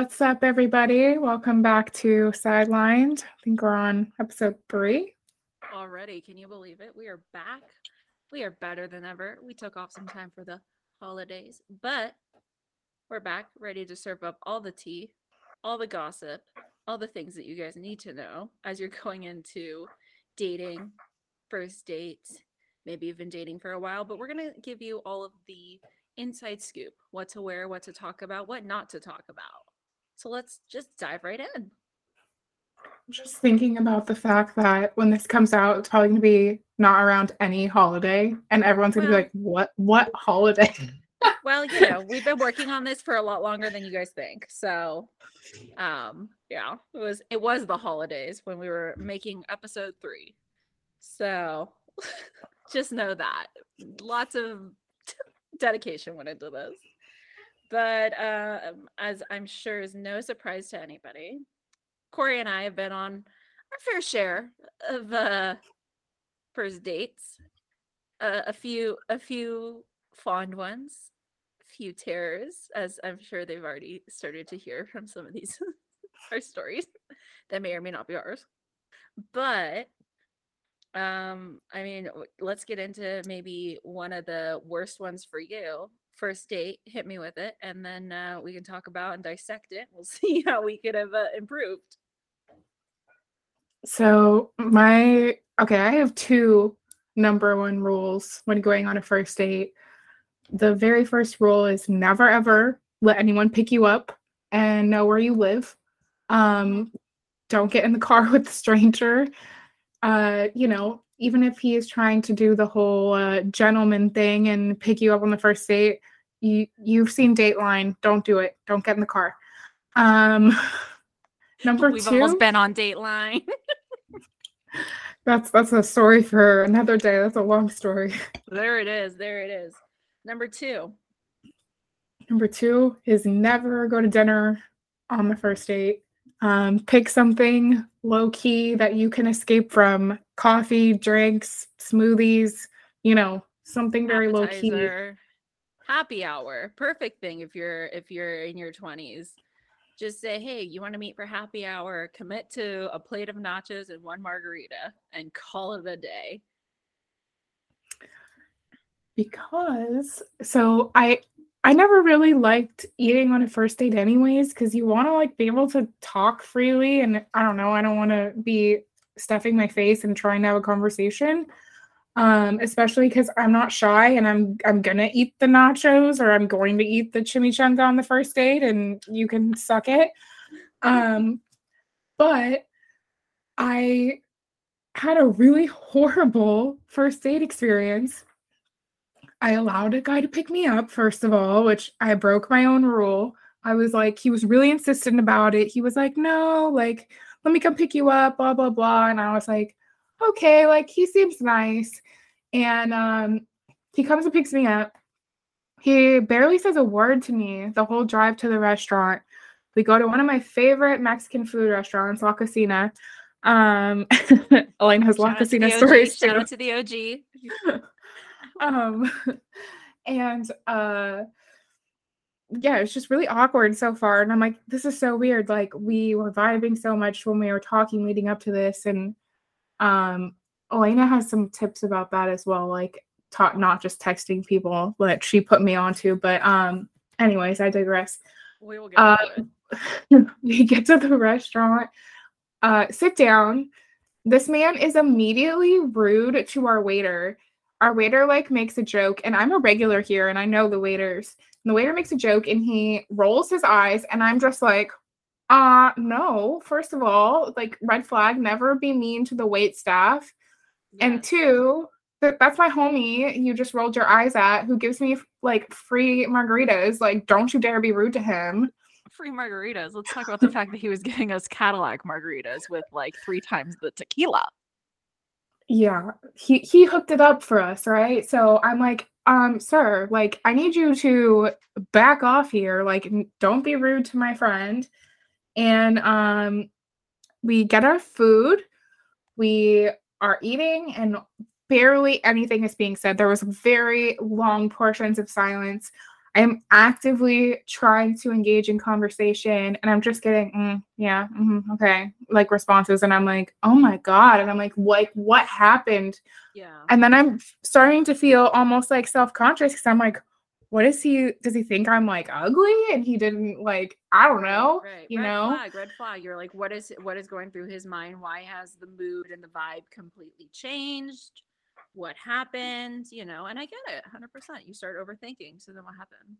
What's up, everybody? Welcome back to Sidelined. I think we're on episode three. Already, can you believe it? We are back. We are better than ever. We took off some time for the holidays, but we're back, ready to serve up all the tea, all the gossip, all the things that you guys need to know as you're going into dating, first dates, maybe you've been dating for a while, but we're going to give you all of the inside scoop what to wear, what to talk about, what not to talk about. So let's just dive right in. Just thinking about the fact that when this comes out, it's probably going to be not around any holiday, and everyone's going to Well- be like, "What? What holiday?" Well, you know, we've been working on this for a lot longer than you guys think. So, um, yeah, it was it was the holidays when we were making episode 3. So, just know that lots of dedication went into this. But um, as I'm sure is no surprise to anybody, Corey and I have been on our fair share of uh, first dates. Uh, a few, a few fond ones, a few terrors, as I'm sure they've already started to hear from some of these our stories that may or may not be ours. But um, I mean, let's get into maybe one of the worst ones for you. First date, hit me with it, and then uh, we can talk about and dissect it. We'll see how we could have uh, improved. So my okay, I have two number one rules when going on a first date. The very first rule is never ever let anyone pick you up and know where you live. Um, don't get in the car with a stranger. Uh, you know, even if he is trying to do the whole uh, gentleman thing and pick you up on the first date, you you've seen Dateline. Don't do it. Don't get in the car. Um, number We've two. almost been on Dateline. That's that's a story for another day. That's a long story. there it is. There it is. Number two. Number two is never go to dinner on the first date. Um, pick something low key that you can escape from. Coffee, drinks, smoothies. You know, something very low key. Happy hour perfect thing if you're if you're in your 20s just say hey you want to meet for happy hour? Commit to a plate of nachos and one margarita and call it a day. Because so I I never really liked eating on a first date anyways because you want to like be able to talk freely and I don't know I don't want to be stuffing my face and trying to have a conversation um especially because I'm not shy and I'm I'm gonna eat the nachos or I'm going to eat the chimichanga on the first date and you can suck it um but I had a really horrible first date experience I allowed a guy to pick me up, first of all, which I broke my own rule. I was like, he was really insistent about it. He was like, no, like, let me come pick you up, blah, blah, blah. And I was like, okay, like, he seems nice. And um, he comes and picks me up. He barely says a word to me the whole drive to the restaurant. We go to one of my favorite Mexican food restaurants, La Cocina. Um, Elena has La Shout out to Cocina stories shout too out to the og um and uh yeah it's just really awkward so far and i'm like this is so weird like we were vibing so much when we were talking leading up to this and um elena has some tips about that as well like ta- not just texting people that she put me onto but um anyways i digress. We will get uh, we get to the restaurant. Uh sit down. This man is immediately rude to our waiter. Our waiter like makes a joke and i'm a regular here and i know the waiters. And the waiter makes a joke and he rolls his eyes and i'm just like uh no first of all like red flag never be mean to the wait staff and two that that's my homie you just rolled your eyes at who gives me like free margaritas like don't you dare be rude to him free margaritas let's talk about the fact that he was giving us cadillac margaritas with like three times the tequila Yeah, he he hooked it up for us, right? So I'm like, um, sir, like I need you to back off here. Like, don't be rude to my friend. And um, we get our food. We are eating, and barely anything is being said. There was very long portions of silence. I'm actively trying to engage in conversation and I'm just getting, mm, yeah, mm-hmm, okay, like responses. And I'm like, oh my God. And I'm like, like, what happened? Yeah. And then I'm starting to feel almost like self conscious because I'm like, what is he? Does he think I'm like ugly? And he didn't like, I don't know, Right. you red know? flag, red flag. You're like, what is what is going through his mind? Why has the mood and the vibe completely changed? What happened? You know, and I get it 100%. You start overthinking. So then what happened?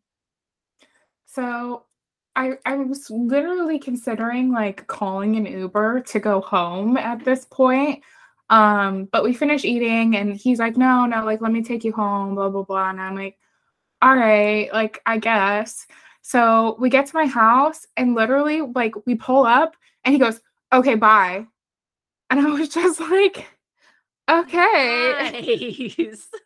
So I I was literally considering like calling an Uber to go home at this point. Um, but we finished eating and he's like, no, no, like let me take you home, blah blah blah. And I'm like, all right, like I guess. So we get to my house and literally like we pull up and he goes, okay, bye. And I was just like, okay. Nice.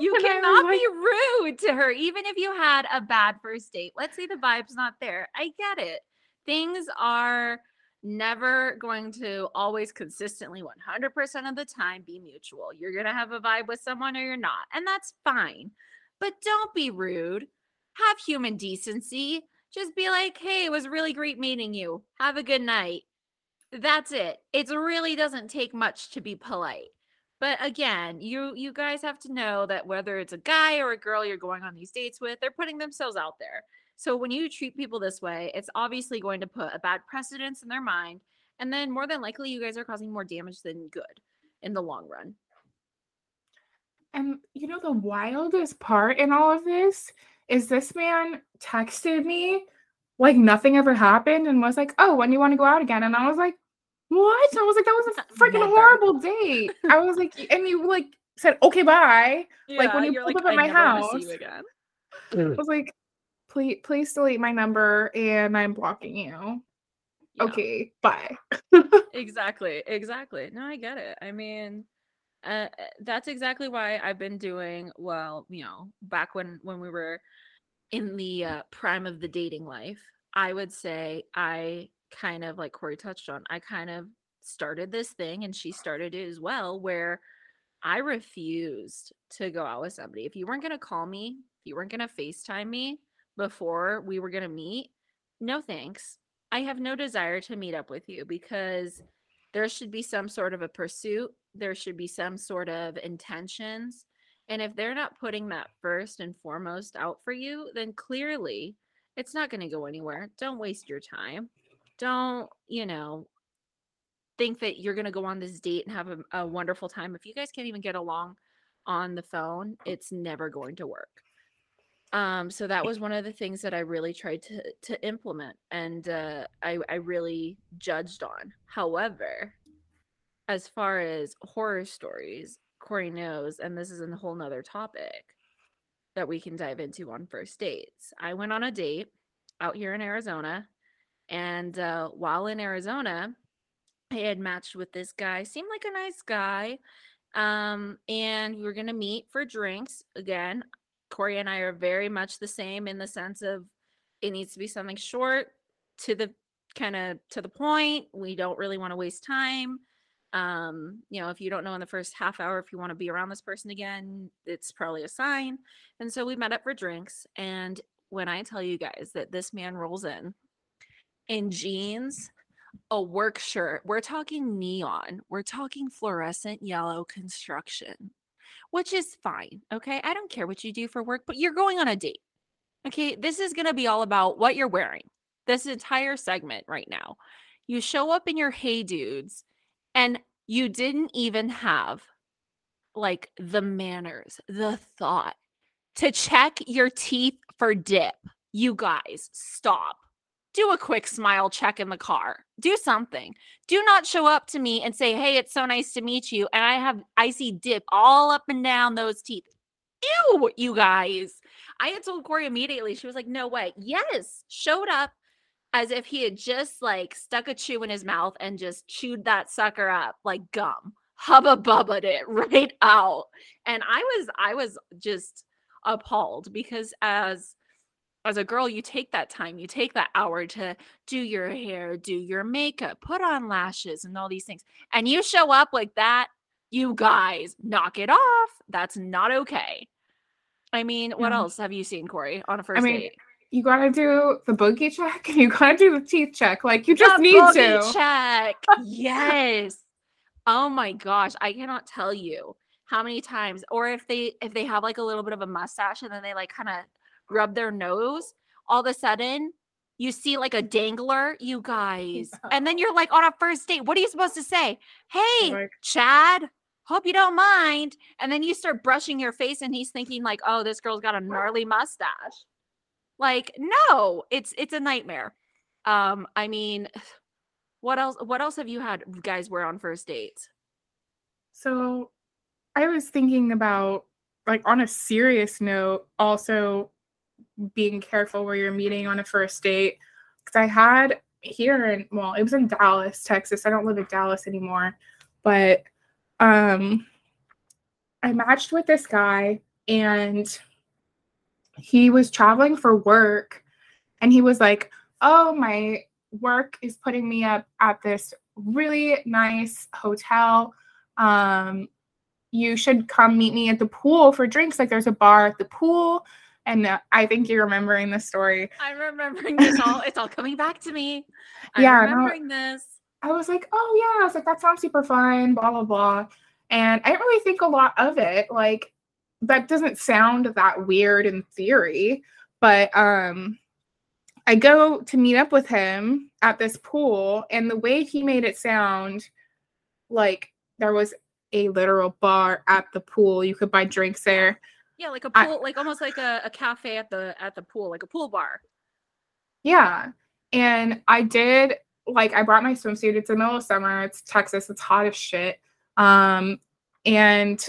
You And cannot like- be rude to her, even if you had a bad first date. Let's say the vibe's not there. I get it. Things are never going to always consistently 100% of the time be mutual. You're going to have a vibe with someone or you're not, and that's fine. But don't be rude. Have human decency. Just be like, hey, it was really great meeting you. Have a good night. That's it. It really doesn't take much to be polite. But again, you you guys have to know that whether it's a guy or a girl you're going on these dates with, they're putting themselves out there. So when you treat people this way, it's obviously going to put a bad precedence in their mind, and then more than likely you guys are causing more damage than good in the long run. And you know the wildest part in all of this is this man texted me like nothing ever happened and was like, "Oh, when you want to go out again?" And I was like, "What?" I was like, "That was a freaking Never. horrible date." I was like, and you like said, "Okay, bye." Like, when you you're pulled up at my never wanna see house. again. Mm. I was like, "Please, please delete my number and I'm blocking you." Yeah. Okay, bye. exactly exactly no i get it i mean uh, uh, that's exactly why i've been doing well you know back when when we were in the uh, prime of the dating life i would say i kind of like corey touched on i kind of started this thing and she started it as well where i refused to go out with somebody. If you weren't going to call me if you weren't going to facetime me before we were going to meet no thanks. I have no desire to meet up with you because there should be some sort of a pursuit. There should be some sort of intentions. And if they're not putting that first and foremost out for you, then clearly it's not going to go anywhere. Don't waste your time. Don't, you know, think that you're going to go on this date and have a, a wonderful time. If you guys can't even get along on the phone, it's never going to work um so that was one of the things that i really tried to to implement and uh i i really judged on. However as far as horror stories corey knows and this is a whole nother topic that we can dive into on first dates i went on a date out here in arizona and uh while in arizona i had matched with this guy seemed like a nice guy um and we were gonna meet for drinks again Corey and I are very much the same in the sense of it needs to be something short to the kind of to the point. We don't really want to waste time. Um, you know, if you don't know in the first half hour if you want to be around this person again, it's probably a sign. And so we met up for drinks. And when I tell you guys that this man rolls in in jeans, a work shirt, we're talking neon, we're talking fluorescent yellow construction which is fine. Okay. I don't care what you do for work, but you're going on a date. Okay. This is going to be all about what you're wearing this entire segment right now. You show up in your Hey Dudes and you didn't even have like the manners, the thought to check your teeth for dip. You guys, stop. Do a quick smile check in the car. Do something. Do not show up to me and say, "Hey, it's so nice to meet you," and I have icy dip all up and down those teeth. Ew, you guys. I had told Corey immediately. She was like, "No way." Yes, showed up as if he had just like stuck a chew in his mouth and just chewed that sucker up like gum. Hubba bubbaed it right out. And I was I was just appalled because as as a girl, you take that time, you take that hour to do your hair, do your makeup, put on lashes and all these things. And you show up like that, you guys knock it off. That's not okay. I mean, what Yeah. else have you seen, Corey, on a first I mean, date? You gotta do the boogie check and you gotta do the teeth check. Like you just The need to. check. yes. Oh my gosh, I cannot tell you how many times or if they if they have like a little bit of a mustache and then they like kind of rub their nose, all of a sudden you see like a dangler, you guys. And then you're like on a first date. What are you supposed to say? Hey, Like- Chad, hope you don't mind. And then you start brushing your face and he's thinking like, "Oh, this girl's got a gnarly mustache." Like, no, it's it's a nightmare. Um, I mean, what else what else have you had guys wear on first dates? So I was thinking about like on a serious note, also being careful where you're meeting on a first date. Cause I had here in well, it was in Dallas, Texas. I don't live in Dallas anymore, but um I matched with this guy and he was traveling for work and he was like, "Oh, my work is putting me up at this really nice hotel. Um, you should come meet me at the pool for drinks. Like, there's a bar at the pool." And uh, I think you're remembering the story. I'm remembering this all. It's all coming back to me. I'm Yeah, no, remembering this. I was like, "Oh yeah," I was like, "That sounds super fun." Blah blah blah. And I didn't really think a lot of it. Like, that doesn't sound that weird in theory, but um I go to meet up with him at this pool, and the way he made it sound like there was a literal bar at the pool. You could buy drinks there. Yeah, like a pool, like almost like a, a cafe at the at the pool, like a pool bar. Yeah. And I did like I brought my swimsuit. It's the middle of summer. It's Texas. It's hot as shit. Um and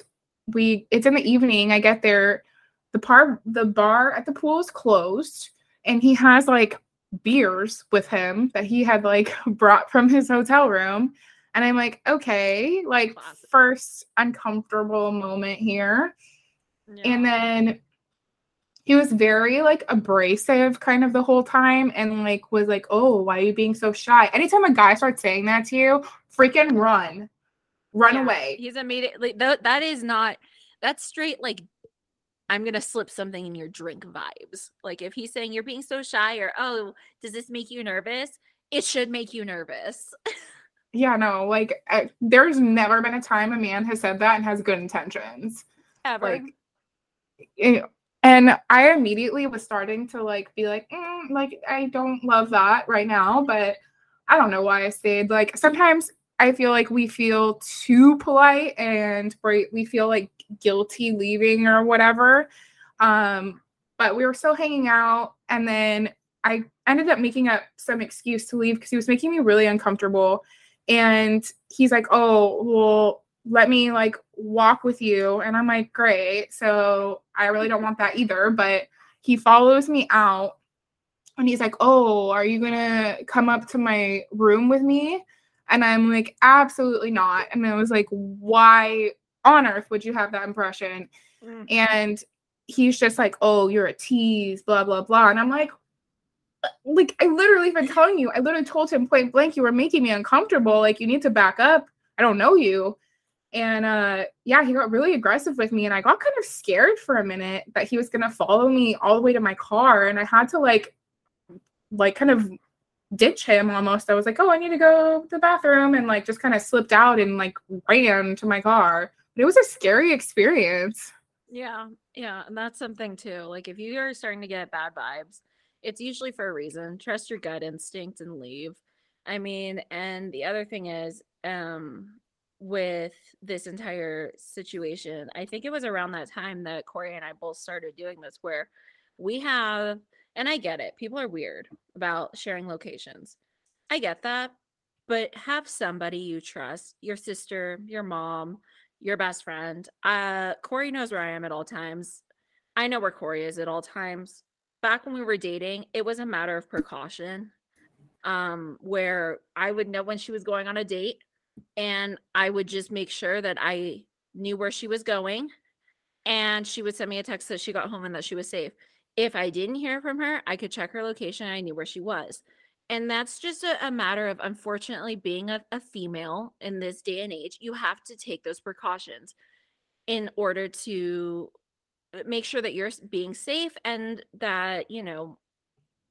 we it's in the evening. I get there. The par the bar at the pool is closed and he has like beers with him that he had like brought from his hotel room. And I'm like, okay, like Classic. first uncomfortable moment here. Yeah. And then he was very like abrasive kind of the whole time and like was like, Oh, why are you being so shy? Anytime a guy starts saying that to you, freaking run. Run Yeah, away. He's immediately th- that is not that's straight like I'm gonna slip something in your drink vibes. Like if he's saying you're being so shy or oh, does this make you nervous? It should make you nervous. Yeah, no, like I, there's never been a time a man has said that and has good intentions. Ever. Like, and I immediately was starting to like be like, "Mm, like I don't love that right now, but I don't know why I stayed. Like sometimes I feel like we feel too polite and we we feel like guilty leaving or whatever. Um, but we were still hanging out, and then I ended up making up some excuse to leave because he was making me really uncomfortable. And he's like, "Oh, well, let me like walk with you." And I'm like, "Great." So I really don't want that either, but he follows me out and he's like, "Oh, are you going to come up to my room with me?" And I'm like, "Absolutely not." And I was like, "Why on earth would you have that impression?" Mm. And he's just like, "Oh, you're a tease, blah blah blah." And I'm like, like I literally been telling you, I literally told him point blank, you were making me uncomfortable. Like you need to back up. I don't know you. And uh yeah, he got really aggressive with me and I got kind of scared for a minute that he was gonna follow me all the way to my car. And I had to like like kind of ditch him almost. I was like, oh, I need to go to the bathroom and like just kind of slipped out and like ran to my car. But it was a scary experience. Yeah, yeah, and that's something too. Like if you are starting to get bad vibes, it's usually for a reason. Trust your gut instinct and leave. I mean, and the other thing is, um, with this entire situation, I think it was around that time that Corey and I both started doing this, where we have, and I get it, people are weird about sharing locations. I get that, but have somebody you trust, your sister, your mom, your best friend. Uh Corey knows where I am at all times. I know where Corey is at all times. Back when we were dating, it was a matter of precaution. Um, where I would know when she was going on a date and I would just make sure that I knew where she was going and she would send me a text that she got home and that she was safe. If I didn't hear from her, I could check her location. I knew where she was. And that's just a, a matter of unfortunately being a, a female in this day and age. You have to take those precautions in order to uh, make sure that you're being safe and that you know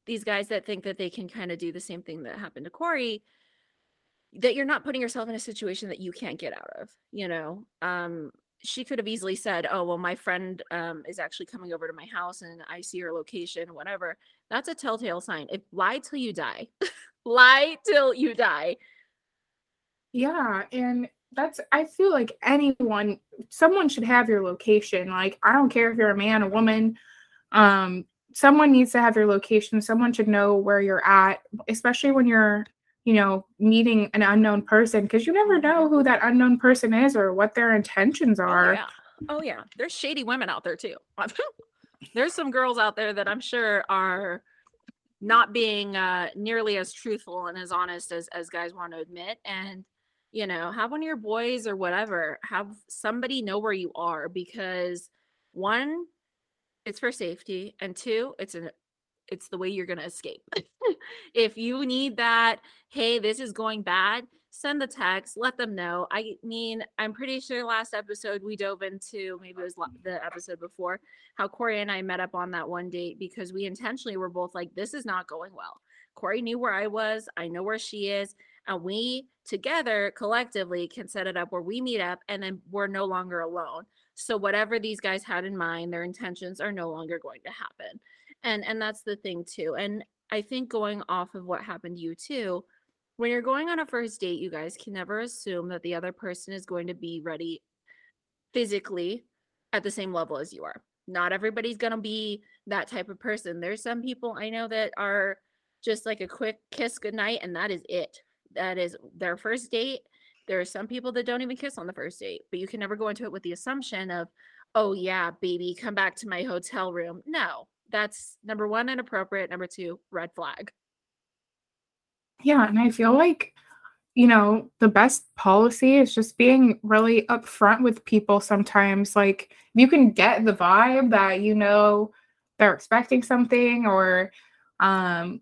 these guys that think that they can kind of do the same thing that happened to Corey that you're not putting yourself in a situation that you can't get out of you know? Um she could have easily said oh well my friend um is actually coming over to my house and i see her location whatever. That's a telltale sign. If lie till you die. Lie till you die. Yeah, and that's I feel like anyone someone should have your location. Like I don't care if you're a man, or a woman, um someone needs to have your location. Someone should know where you're at, especially when you're, you know, meeting an unknown person because you never know who that unknown person is or what their intentions Oh are. yeah. Oh yeah. There's shady women out there too. There's some girls out there that I'm sure are not being uh nearly as truthful and as honest as as guys want to admit and you know, have one of your boys or whatever, have somebody know where you are because one it's for safety and two it's an it's the way you're going to escape. if you need that, hey, this is going bad, send the text, let them know. I mean, I'm pretty sure last episode we dove into maybe it was the episode before how Corey and I met up on that one date because we intentionally were both like, this is not going well. Corey knew where I was, I know where she is, and we together collectively can set it up where we meet up and then we're no longer alone. So whatever these guys had in mind, their intentions are no longer going to happen. And and that's the thing too. And I think going off of what happened to you too, when you're going on a first date, you guys can never assume that the other person is going to be ready physically at the same level as you are. Not everybody's going to be that type of person. There's some people I know that are just like a quick kiss goodnight and that is it. That is their first date. There are some people that don't even kiss on the first date, but you can never go into it with the assumption of, oh, yeah, baby, come back to my hotel room. No, that's number one, inappropriate. Number two, red flag. Yeah, and I feel like, you know, the best policy is just being really upfront with people sometimes. Like, you can get the vibe that, you know, they're expecting something or um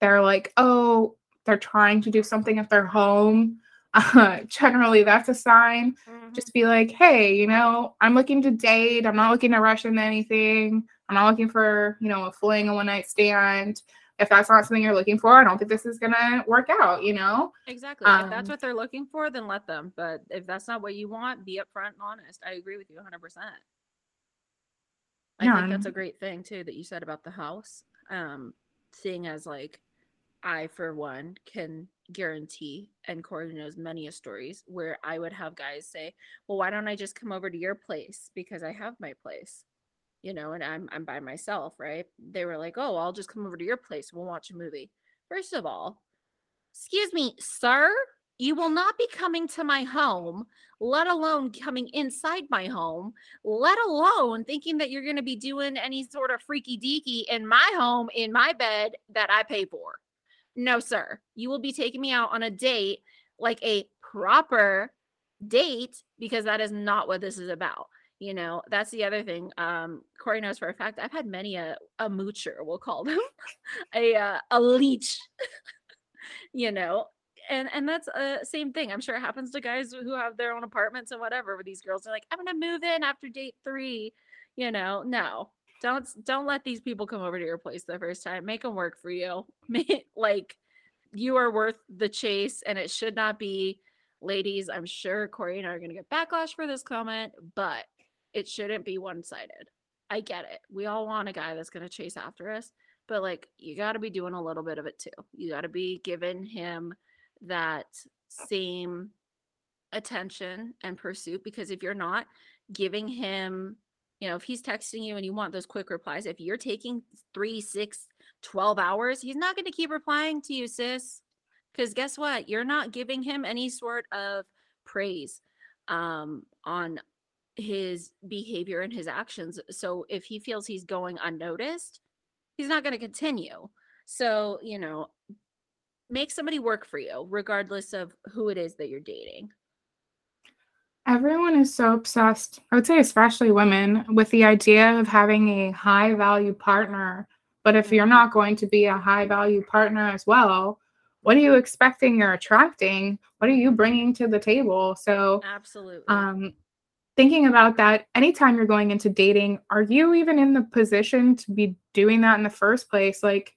they're like, oh, they're trying to do something at their home. Uh, generally, that's a sign. Just be like, hey, you know, I'm looking to date. I'm not looking to rush into anything. I'm not looking for, you know, a fling, a one night stand. If that's not something you're looking for, I don't think this is gonna work out, you know? Exactly. if that's Um, what they're looking for, then let them. But if that's not what you want, be upfront and honest. I agree with you 100%. I Yeah, think that's a great thing too that you said about the house. Um, seeing as like I, for one, can guarantee, and Corey knows many a stories where I would have guys say, "Well, why don't I just come over to your place because I have my place." You know, and I'm I'm by myself, right? They were like, "Oh, I'll just come over to your place. We'll watch a movie." First of all, excuse me, sir, you will not be coming to my home, let alone coming inside my home, let alone thinking that you're going to be doing any sort of freaky deaky in my home, in my bed that I pay for. No, sir. You will be taking me out on a date like a proper date because that is not what this is about. You know, that's the other thing. Um, Corey knows for a fact I've had many a, a moocher, we'll call them, a uh, a leech, you know, and and that's uh same thing. I'm sure it happens to guys who have their own apartments and whatever. Where these girls are like, I'm gonna move in after date three. You know, no, don't don't let these people come over to your place the first time. Make them work for you. Like you are worth the chase, and it should not be. Ladies, I'm sure Corey and I are going to get backlash for this comment, but it shouldn't be one sided. I get it. We all want a guy that's going to chase after us, but like you got to be doing a little bit of it too. You got to be giving him that same attention and pursuit because if you're not giving him, you know, if he's texting you and you want those quick replies, if you're taking three, six, 12 hours, he's not going to keep replying to you, sis. Because guess what? You're not giving him any sort of praise um, on his behavior and his actions. So if he feels he's going unnoticed, he's not going to continue. So, you know, make somebody work for you, regardless of who it is that you're dating. Everyone is so obsessed, I would say, especially women, with the idea of having a high value partner. But if you're Mhm. not going to be a high value partner as well, what are you expecting you're attracting? What are you bringing to the table? So, Absolutely. um, thinking about that, anytime you're going into dating, are you even in the position to be doing that in the first place? Like,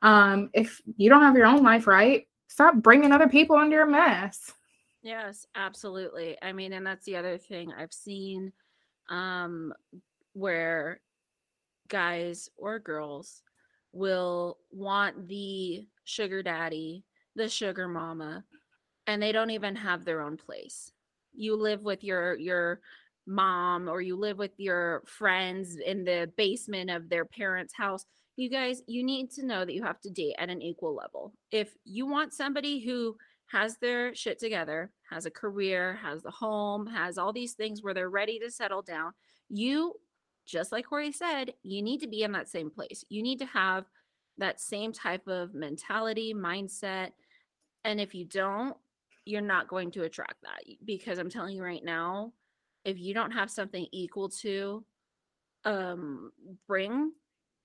um, if you don't have your own life right, stop bringing other people into your mess. Yes, absolutely. I mean, and that's the other thing I've seen um where guys or girls will want the sugar daddy, the sugar mama, and they don't even have their own place. You live with your your mom or you live with your friends in the basement of their parents' house. You guys, you need to know that you have to date at an equal level. If you want somebody who has their shit together, has a career, has the home, has all these things where they're ready to settle down, you just like Corey said, you need to be in that same place. You need to have that same type of mentality, mindset. And if you don't, you're not going to attract that because I'm telling you right now, if you don't have something equal to um bring,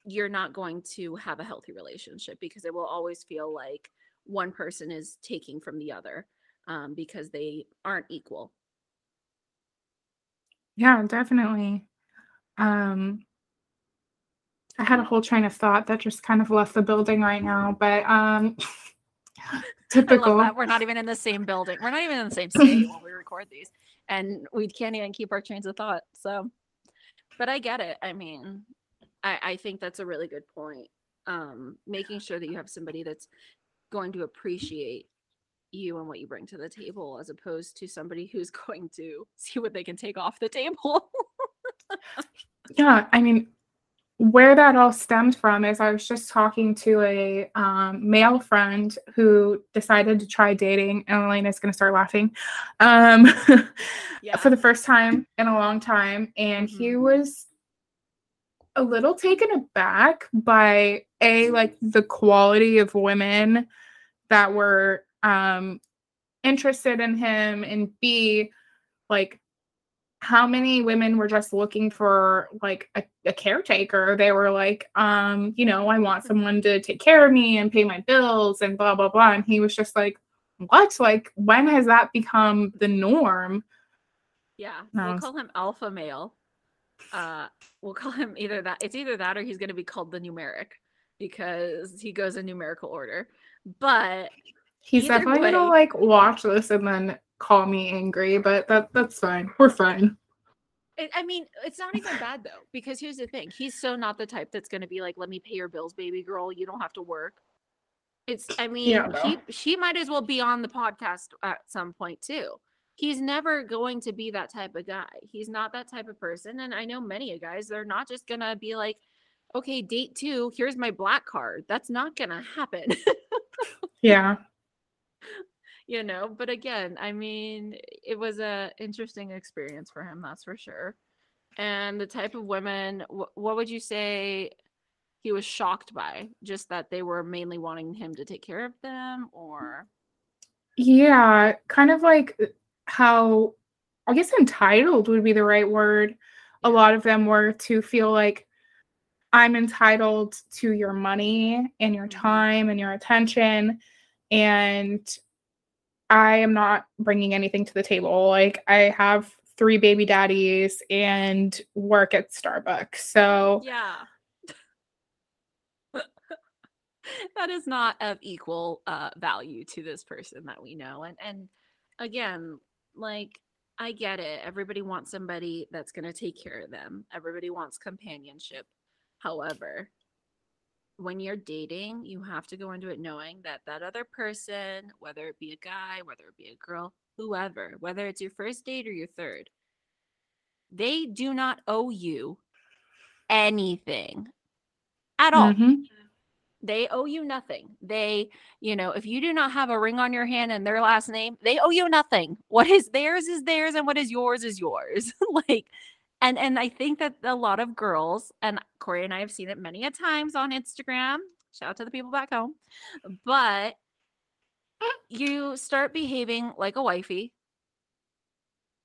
you're not going to have a healthy relationship because it will always feel like one person is taking from the other um, because they aren't equal. Yeah, definitely. Um, I had a whole train of thought that just kind of left the building right now, but um, typical. We're not even in the same building. We're not even in the same city when we record these, and we can't even keep our trains of thought. So, but I get it. I mean, I, I think that's a really good point. Um, making sure that you have somebody that's going to appreciate you and what you bring to the table, as opposed to somebody who's going to see what they can take off the table. Yeah, I mean, where that all stemmed from is I was just talking to a um, male friend who decided to try dating, and Elena's going to start laughing um, yeah. for the first time in a long time. And mm-hmm. he was a little taken aback by a like the quality of women that were um, interested in him, and b like how many women were just looking for like a, a, caretaker? They were like um you know i want someone to take care of me and pay my bills and blah blah blah. And he was just like what? Like when has that become the norm? Yeah we'll call him alpha male. Uh we'll call him either that it's either that or he's going to be called the numeric because he goes in numerical order. But he's definitely way, gonna like watch this and then call me angry, but that that's fine. We're fine. I mean, it's not even bad though, because here's the thing: he's so not the type that's going to be like, "Let me pay your bills, baby girl. You don't have to work." It's, I mean, yeah, no. he she might as well be on the podcast at some point too. He's never going to be that type of guy. He's not that type of person, and I know many of guys. They're not just gonna be like, "Okay, date two. Here's my black card." That's not gonna happen. yeah you know but again i mean it was a interesting experience for him that's for sure. And the type of women wh- what would you say he was shocked by? Just that they were mainly wanting him to take care of them or? Yeah kind of like uh, how i guess entitled would be the right word. A lot of them were to feel like i'm entitled to your money and your mm-hmm. time and your attention and I am not bringing anything to the table. Like I have three baby daddies and work at Starbucks. So yeah. that is not of equal uh, value to this person that we know. And and again, like I get it. Everybody wants somebody that's going to take care of them. Everybody wants companionship. However, when you're dating, you have to go into it knowing that that other person, whether it be a guy, whether it be a girl, whoever, whether it's your first date or your third, they do not owe you anything at all. Mm-hmm. They owe you nothing. They, you know, if you do not have a ring on your hand and their last name, they owe you nothing. What is theirs is theirs and what is yours is yours. like and and I think that a lot of girls and Corey and I have seen it many a times on Instagram. Shout out to the people back home. But you start behaving like a wifey.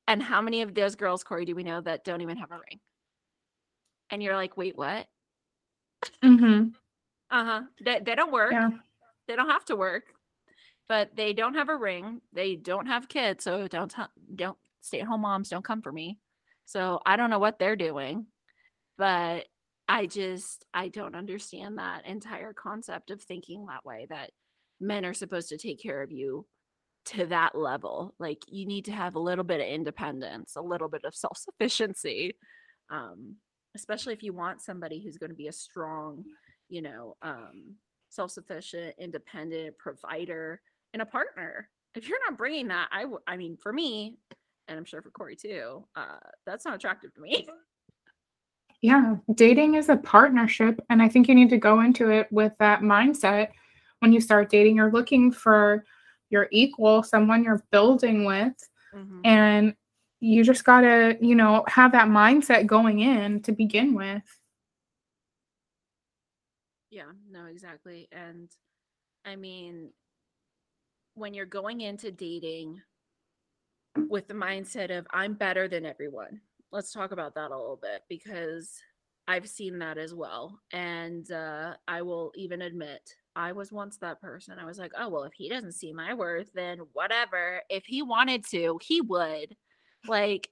And how many of those girls, Corey, do we know that don't even have a ring? And you're like, wait, what? Mm-hmm. Uh-huh. They, they don't work. Yeah. They don't have to work. But they don't have a ring. They don't have kids. So don't don't stay at home moms don't come for me So I don't know what they're doing, but I just I don't understand that entire concept of thinking that way that men are supposed to take care of you to that level. Like you need to have a little bit of independence, a little bit of self-sufficiency. Um, especially if you want somebody who's going to be a strong, you know, um, self-sufficient, independent provider and a partner. If you're not bringing that, I, w- I mean, for me, and I'm sure for Corey too, uh, that's not attractive to me. Yeah, dating is a partnership, and I think you need to go into it with that mindset. When you start dating, you're looking for your equal, someone you're building with, mm-hmm. and you just got to, you know, have that mindset going in to begin with. Yeah, no, exactly. And I mean, when you're going into dating with the mindset of I'm better than everyone, let's talk about that a little bit because I've seen that as well. And uh, I will even admit, I was once that person. I was like, oh, well, if he doesn't see my worth, then whatever. If he wanted to, he would. Like,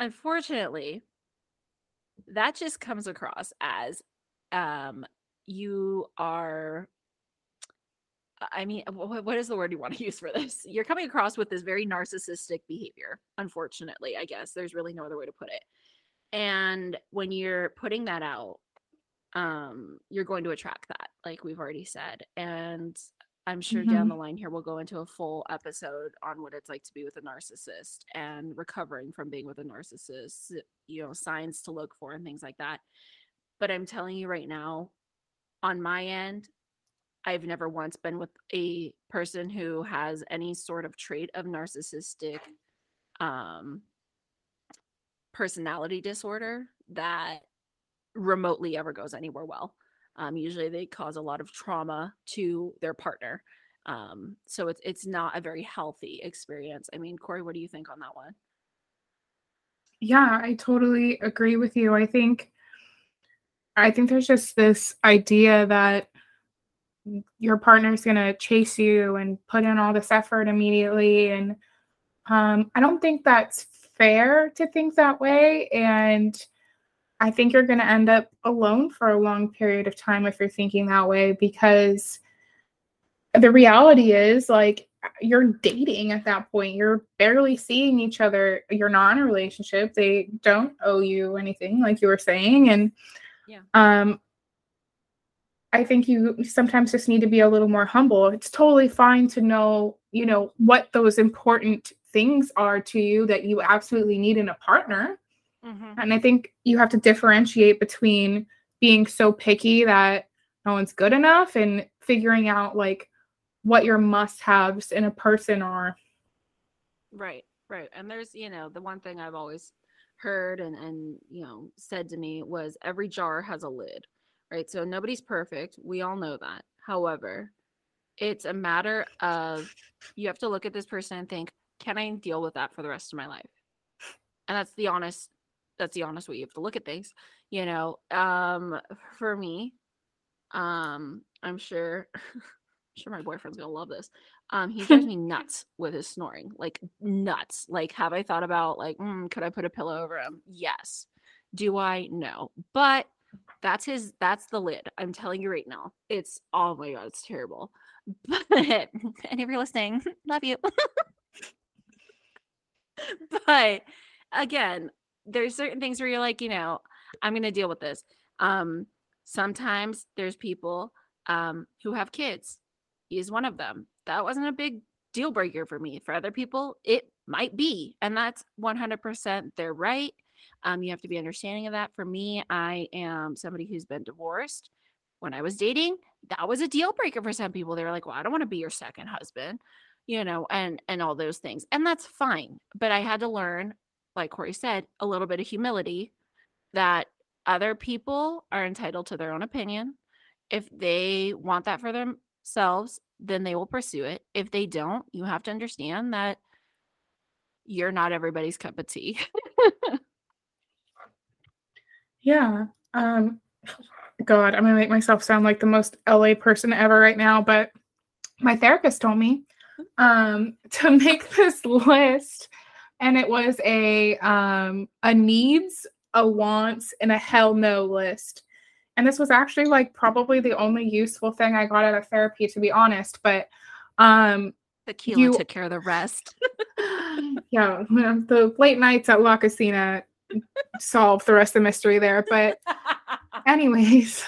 unfortunately, that just comes across as um, you are I mean, what is the word you want to use for this? You're coming across with this very narcissistic behavior, unfortunately, I guess. There's really no other way to put it. And when you're putting that out, um, you're going to attract that, like we've already said. And I'm sure mm-hmm. down the line here we'll go into a full episode on what it's like to be with a narcissist and recovering from being with a narcissist, you know, signs to look for and things like that. But I'm telling you right now, on my end, I've never once been with a person who has any sort of trait of narcissistic um, personality disorder that remotely ever goes anywhere well. Um, usually they cause a lot of trauma to their partner. Um, so it's it's not a very healthy experience. I mean, Corey, what do you think on that one? Yeah, I totally agree with you. I think I think there's just this idea that your partner's going to chase you and put in all this effort immediately. And um, i don't think that's fair to think that way. And i think you're going to end up alone for a long period of time if you're thinking that way because the reality is like you're dating at that point. You're barely seeing each other. You're not in a relationship. They don't owe you anything like you were saying. And yeah. um I think you sometimes just need to be a little more humble. It's totally fine to know, you know, what those important things are to you that you absolutely need in a partner. Mm-hmm. And I think you have to differentiate between being so picky that no one's good enough and figuring out like what your must haves in a person are. Right, right. And there's, you know, the one thing I've always heard and, and, you know, said to me was every jar has a lid right? So nobody's perfect. We all know that. However, it's a matter of you have to look at this person and think, can I deal with that for the rest of my life? And that's the honest that's the honest way you have to look at things. You know, um for me, um I'm sure I'm sure my boyfriend's gonna love this. Um, he drives me nuts with his snoring, like nuts. Like, have I thought about like, mm, could I put a pillow over him? Yes. Do I? No. But that's his that's the lid. I'm telling you right now. It's oh my god, it's terrible. But and if you're listening, love you. but again, there's certain things where you're like, you know, I'm gonna deal with this. Um, sometimes there's people um who have kids. He's one of them. That wasn't a big deal breaker for me. For other people, it might be, and that's 100% their right. Um, you have to be understanding of that. For me, I am somebody who's been divorced. When I was dating, that was a deal breaker for some people. They were like, "Well, I don't want to be your second husband," you know, and and all those things, and that's fine. But I had to learn, like Corey said, a little bit of humility that other people are entitled to their own opinion. If they want that for themselves, then they will pursue it. If they don't, you have to understand that you're not everybody's cup of tea. Yeah. Um God, I'm gonna make myself sound like the most LA person ever right now, but my therapist told me um to make this list and it was a um a needs, a wants, and a hell no list. And this was actually like probably the only useful thing I got out of therapy, to be honest. But um Tequila You- took care of the rest. yeah, the late nights at La Cocina solved the rest of the mystery there. But anyways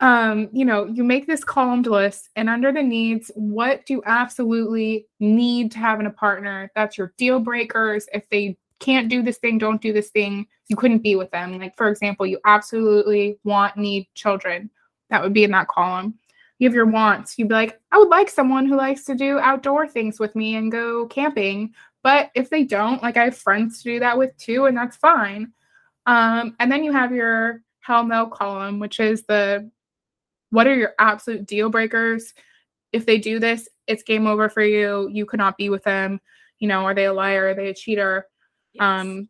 um you know you make this columned list and under the needs what do you absolutely need to have in a partner? That's your deal breakers. If they can't do this thing don't do this thing. You couldn't be with them. Like for example you absolutely want need children. That would be in that column. You have your wants. You'd be like i would like someone who likes to do outdoor things with me and go camping but if they don't like i have friends to do that with too and that's fine um, and then you have your hell no column, which is the what are your absolute deal breakers? If they do this, it's game over for you. You cannot be with them. You know, are they a liar? Are they a cheater? Yes. Um,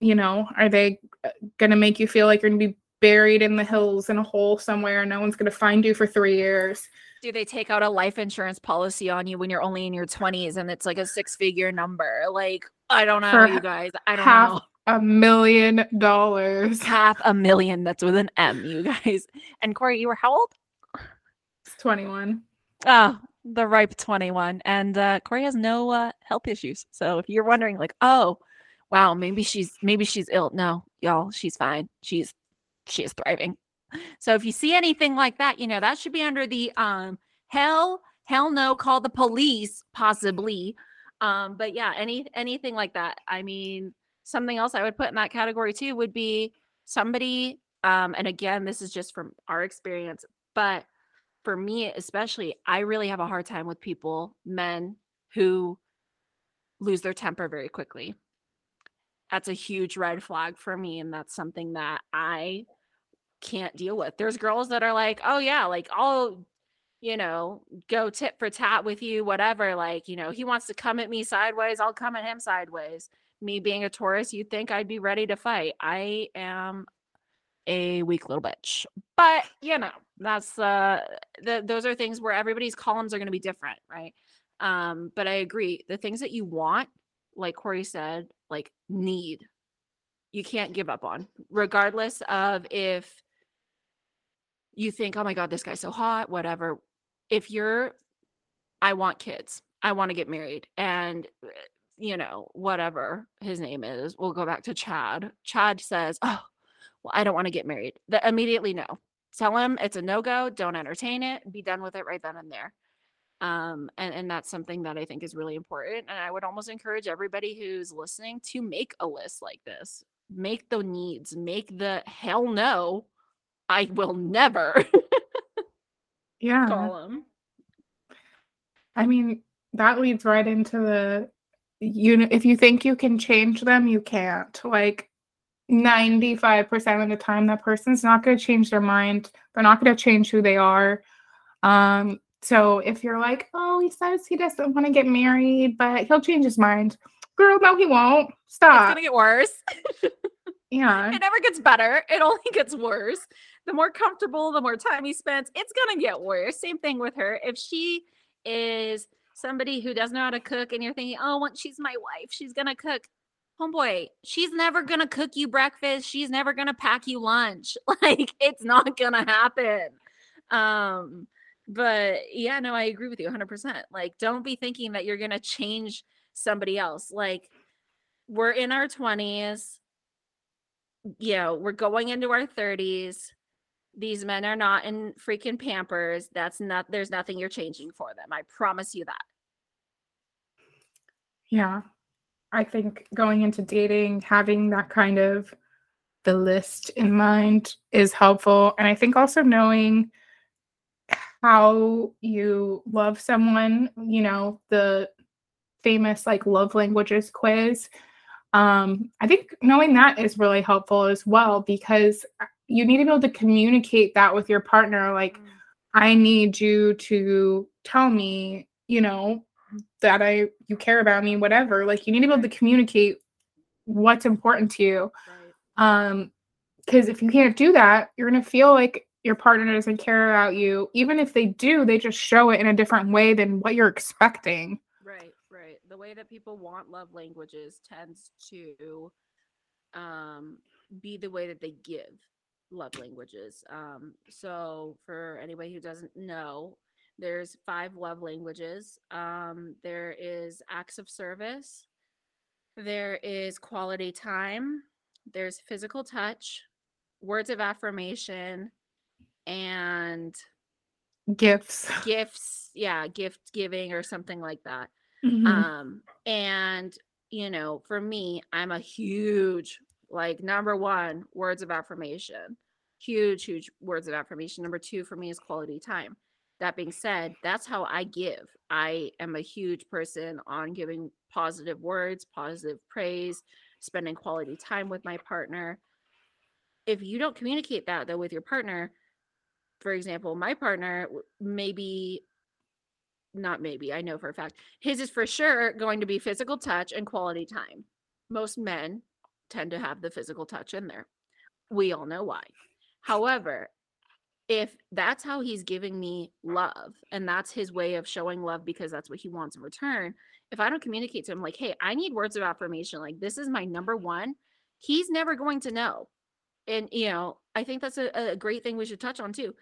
you know, are they uh, gonna make you feel like you're gonna be buried in the hills in a hole somewhere and no one's gonna find you for three years? Do they take out a life insurance policy on you when you're only in your 20s and it's like a six figure number? Like, I don't know, For you guys. I don't half know. A million dollars. Half a million. That's with an M, you guys. And Corey, you were how old? It's 21. Oh, the ripe 21. And uh, Corey has no uh, health issues. So if you're wondering, like, oh, wow, maybe she's maybe she's ill. No, y'all, she's fine. She's she is thriving. So if you see anything like that, you know that should be under the um hell hell no, call the police possibly. Um, but yeah, any anything like that. I mean, something else I would put in that category too would be somebody. Um, and again, this is just from our experience, but for me especially i really have a hard time with people men who lose their temper very quickly that's a huge red flag for me and that's something that i can't deal with. There's girls that are like oh yeah like i'll you know go tit for tat with you whatever like you know he wants to come at me sideways i'll come at him sideways. Me being a taurus you'd think i'd be ready to fight. I am a weak little bitch. But you know that's uh the, those are things where everybody's columns are going to be different right? Um but i agree the things that you want like corey said like need you can't give up on. Regardless of if you think oh my god this guy's so hot whatever. If you're i want kids. I want to get married and uh, you know whatever his name is we'll go back to chad. Chad says oh well i don't want to get married. The immediately no. Tell him it's a no-go don't entertain it be done with it right then and there. Um and and that's something that i think is really important and i would almost encourage everybody who's listening to make a list like this. Make the needs make the hell no i will never Yeah. column I mean, that leads right into the you know, if you think you can change them, you can't. Like 95% of the time that person's not going to change their mind. They're not going to change who they are. Um so if you're like, "Oh, he says he doesn't want to get married, but he'll change his mind." Girl, no he won't. Stop. It's gonna get worse yeah. it never gets better it only gets worse. The more comfortable the more time he spends it's gonna get worse. Same thing with her. If she is somebody who doesn't know how to cook and you're thinking oh once she's my wife she's gonna cook homeboy she's never gonna cook you breakfast. She's never gonna pack you lunch. Like it's not gonna happen. Um but yeah no i agree with you 100% like don't be thinking that you're gonna change somebody else. Like we're in our 20s you know, we're going into our 30s. These men are not in freaking pampers. That's not, there's nothing you're changing for them. I promise you that. Yeah. I think going into dating, having that kind of the list in mind is helpful. And I think also knowing how you love someone, you know, the famous like love languages quiz. Um, I think knowing that is really helpful as well because uh, you need to be able to communicate that with your partner. Like, I need you to tell me, you know, that I you care about me, whatever. Like you need to be able to communicate what's important to you. Um, because if you can't do that, you're gonna feel like your partner doesn't care about you. Even if they do, they just show it in a different way than what you're expecting. Right, right. The way that people want love languages tends to um, be the way that they give love languages. Um, so, for anybody who doesn't know, there's five love languages. Um, there is acts of service. There is quality time. There's physical touch, words of affirmation, and Gifts. gifts. Yeah, gift giving or something like that. Mhm. Um, and you know, for me, I'm a huge like number one words of affirmation. Huge, huge words of affirmation. Number two for me is quality time. That being said, that's how I give. I am a huge person on giving positive words, positive praise, spending quality time with my partner. If you don't communicate that though with your partner, for example, my partner maybe not maybe, I know for a fact, his is for sure going to be physical touch and quality time. Most men tend to have the physical touch in there. We all know why. However, if that's how he's giving me love and that's his way of showing love because that's what he wants in return, if I don't communicate to him, like, hey, I need words of affirmation, like, this is my number one, he's never going to know. And, you know, I think that's a, a great thing we should touch on too.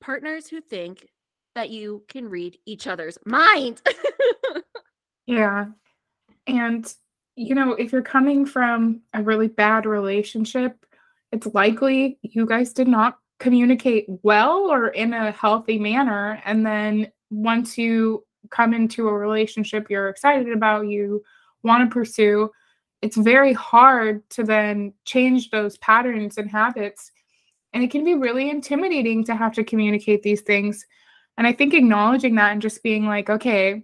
Partners who think that you can read each other's mind. Yeah. And, you know, if you're coming from a really bad relationship, it's likely you guys did not communicate well or in a healthy manner. And then once you come into a relationship you're excited about, you want to pursue, it's very hard to then change those patterns and habits. And it can be really intimidating to have to communicate these things. And I think acknowledging that and just being like, okay,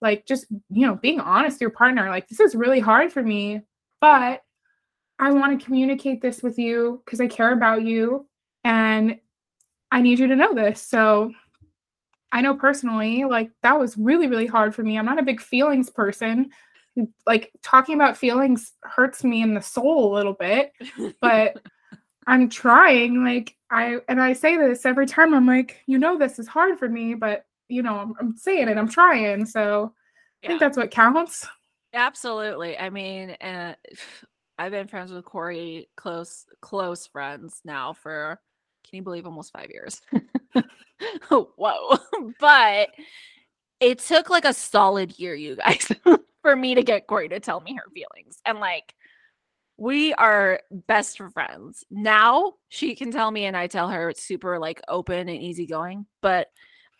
like just you know being honest with your partner like this is really hard for me but i want to communicate this with you because i care about you and i need you to know this. So i know personally like that was really really hard for me. I'm not a big feelings person. Like talking about feelings hurts me in the soul a little bit but i'm trying like i and i say this every time i'm like you know this is hard for me but you know i'm, I'm saying it i'm trying so i think that's what counts Absolutely. I mean, uh, I've been friends with Corey, close close friends now for can you believe almost five years? Whoa! but it took like a solid year, you guys, for me to get Corey to tell me her feelings, and like we are best friends now. She can tell me, and I tell her it's super like open and easygoing, but.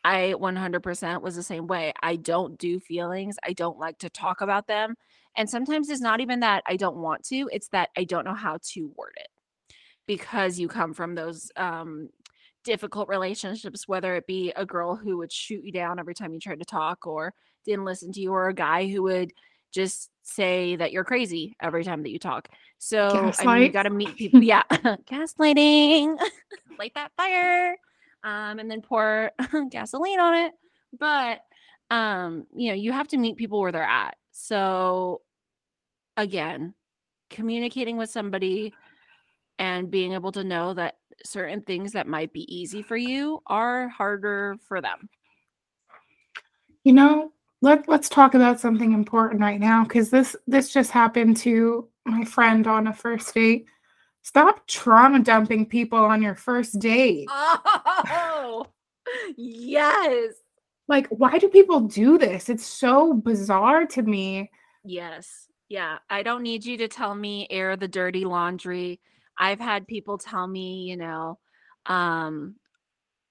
I 100% was the same way. I don't do feelings. I don't like to talk about them. And sometimes it's not even that I don't want to, it's that I don't know how to word it because you come from those um, difficult relationships, whether it be a girl who would shoot you down every time you tried to talk or didn't listen to you, or a guy who would just say that you're crazy every time that you talk. So, I mean, you got to meet people. Yeah. Gaslighting, light that fire, um, and then pour gasoline on it. But, um, you know, you have to meet people where they're at. So, again, communicating with somebody and being able to know that certain things that might be easy for you are harder for them. you know let, let's talk about something important right now because this this just happened to my friend on a first date stop trauma dumping people on your first date Oh, yes. like why do people do this it's so bizarre to me Yes. Yeah. I don't need you to tell me air the dirty laundry. I've had people tell me, you know, um,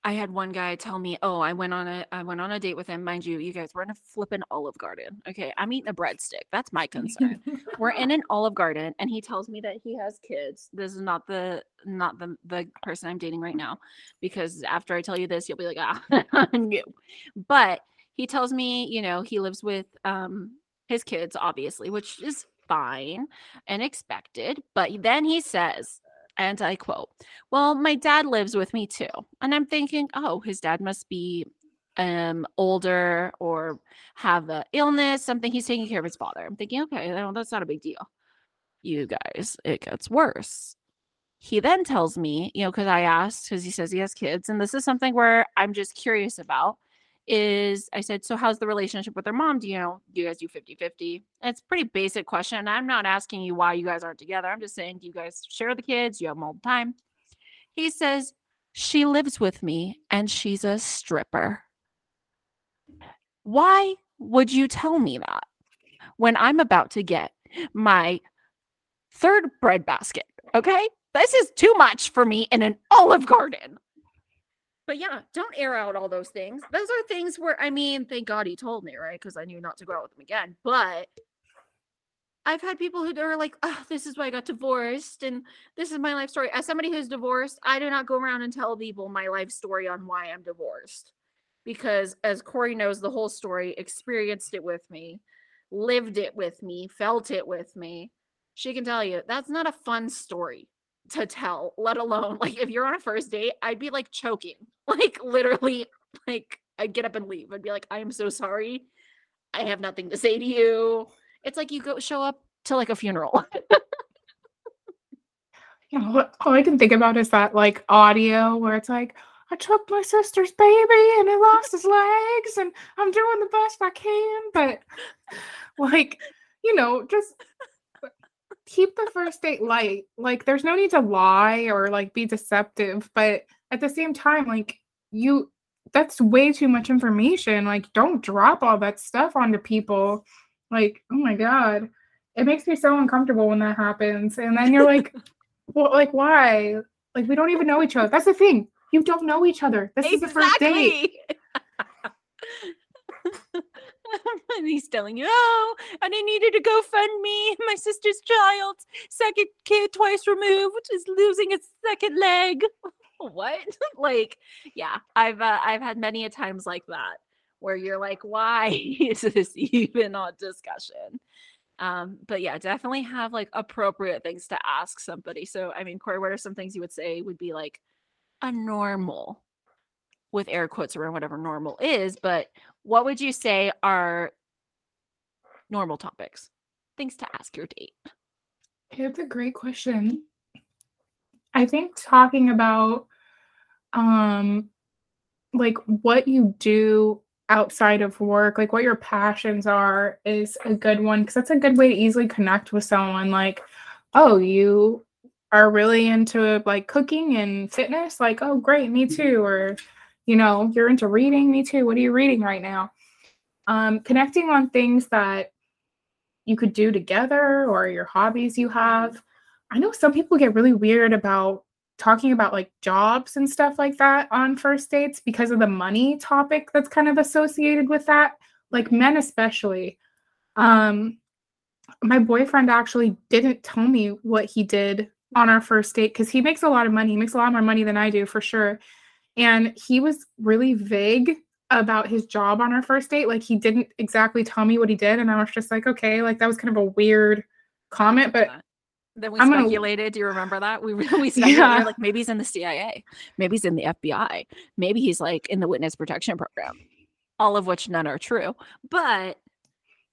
I had one guy tell me, "Oh, I went on a I went on a date with him. Mind you, you guys, we're in a flippin' Olive Garden. Okay, I'm eating a breadstick. That's my concern. we're in an Olive Garden, and he tells me that he has kids. This is not the not the the person I'm dating right now, because after I tell you this, you'll be like, ah, no. But he tells me, you know, he lives with um his kids, obviously, which is fine and expected. But then he says, and I quote, Well, my dad lives with me too. And I'm thinking, oh, his dad must be um older or have a illness, something he's taking care of his father. I'm thinking, okay, that's not a big deal. You guys, it gets worse. He then tells me, you know, because I asked, because he says he has kids, and this is something where I'm just curious about is I said, So how's the relationship with their mom? Do you know, you guys do 50 50? It's pretty basic question. I'm not asking you why you guys aren't together. I'm just saying, do you guys share the kids? You have them all the time. He says, She lives with me and she's a stripper. Why would you tell me that when I'm about to get my third bread basket? Okay. This is too much for me in an olive garden. But yeah, don't air out all those things. Those are things where, I mean, thank God he told me, right? Because I knew not to go out with him again. But I've had people who are like, oh, this is why I got divorced and this is my life story. As somebody who's divorced, I do not go around and tell people my life story on why I'm divorced. Because as Corey knows the whole story, experienced it with me, lived it with me, felt it with me, she can tell you that's not a fun story to tell, let alone like if you're on a first date, I'd be like choking, like literally, like I'd get up and leave. I'd be like, I am so sorry. I have nothing to say to you. It's like you go show up to like a funeral. yeah, all I can think about is that like audio where it's like, I took my sister's baby and he lost his legs and I'm doing the best I can. But like, you know, just keep the first date light. Like there's no need to lie or like be deceptive, but at the same time like you that's way too much information. Like don't drop all that stuff onto people. Like, oh my god. It makes me so uncomfortable when that happens. And then you're like, well, like why? Like we don't even know each other. That's the thing. You don't know each other. This exactly. is the first date. And he's telling you, oh, and I needed to go fund me. My sister's child, second kid twice removed, is losing its second leg. what? like, yeah, I've uh, I've had many a times like that where you're like, why is this even a discussion? Um, but yeah, definitely have like appropriate things to ask somebody. So, I mean, Corey, what are some things you would say would be like a normal with air quotes around whatever normal is, but what would you say are normal topics? Things to ask your date. It's a great question. I think talking about um like what you do outside of work, like what your passions are is a good one because that's a good way to easily connect with someone like oh, you are really into like cooking and fitness like oh great me too or you know, you're into reading. Me too. What are you reading right now? Um, connecting on things that you could do together or your hobbies you have. I know some people get really weird about talking about like jobs and stuff like that on first dates because of the money topic that's kind of associated with that, like men especially. Um, my boyfriend actually didn't tell me what he did on our first date because he makes a lot of money. He makes a lot more money than I do for sure. And he was really vague about his job on our first date. Like he didn't exactly tell me what he did. And I was just like, okay, like that was kind of a weird comment, but then we I'm speculated. Gonna... Do you remember that? We we speculated yeah. like maybe he's in the CIA, maybe he's in the FBI, maybe he's like in the witness protection program. All of which none are true. But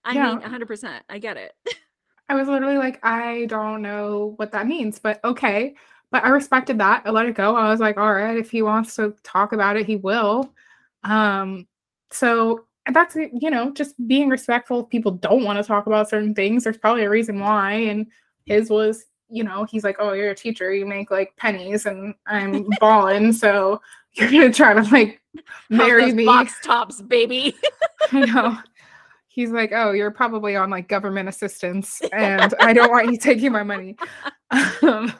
I yeah. mean 100%. I get it. I was literally like, I don't know what that means, but okay. But I respected that. I let it go. I was like, all right, if he wants to talk about it, he will. Um, so that's you know, just being respectful if people don't want to talk about certain things. There's probably a reason why. And his was, you know, he's like, Oh, you're a teacher, you make like pennies and I'm balling, so you're gonna try to like marry me. Box tops, baby. I know he's like, "Oh, you're probably on like government assistance, and I don't want you taking my money." Um,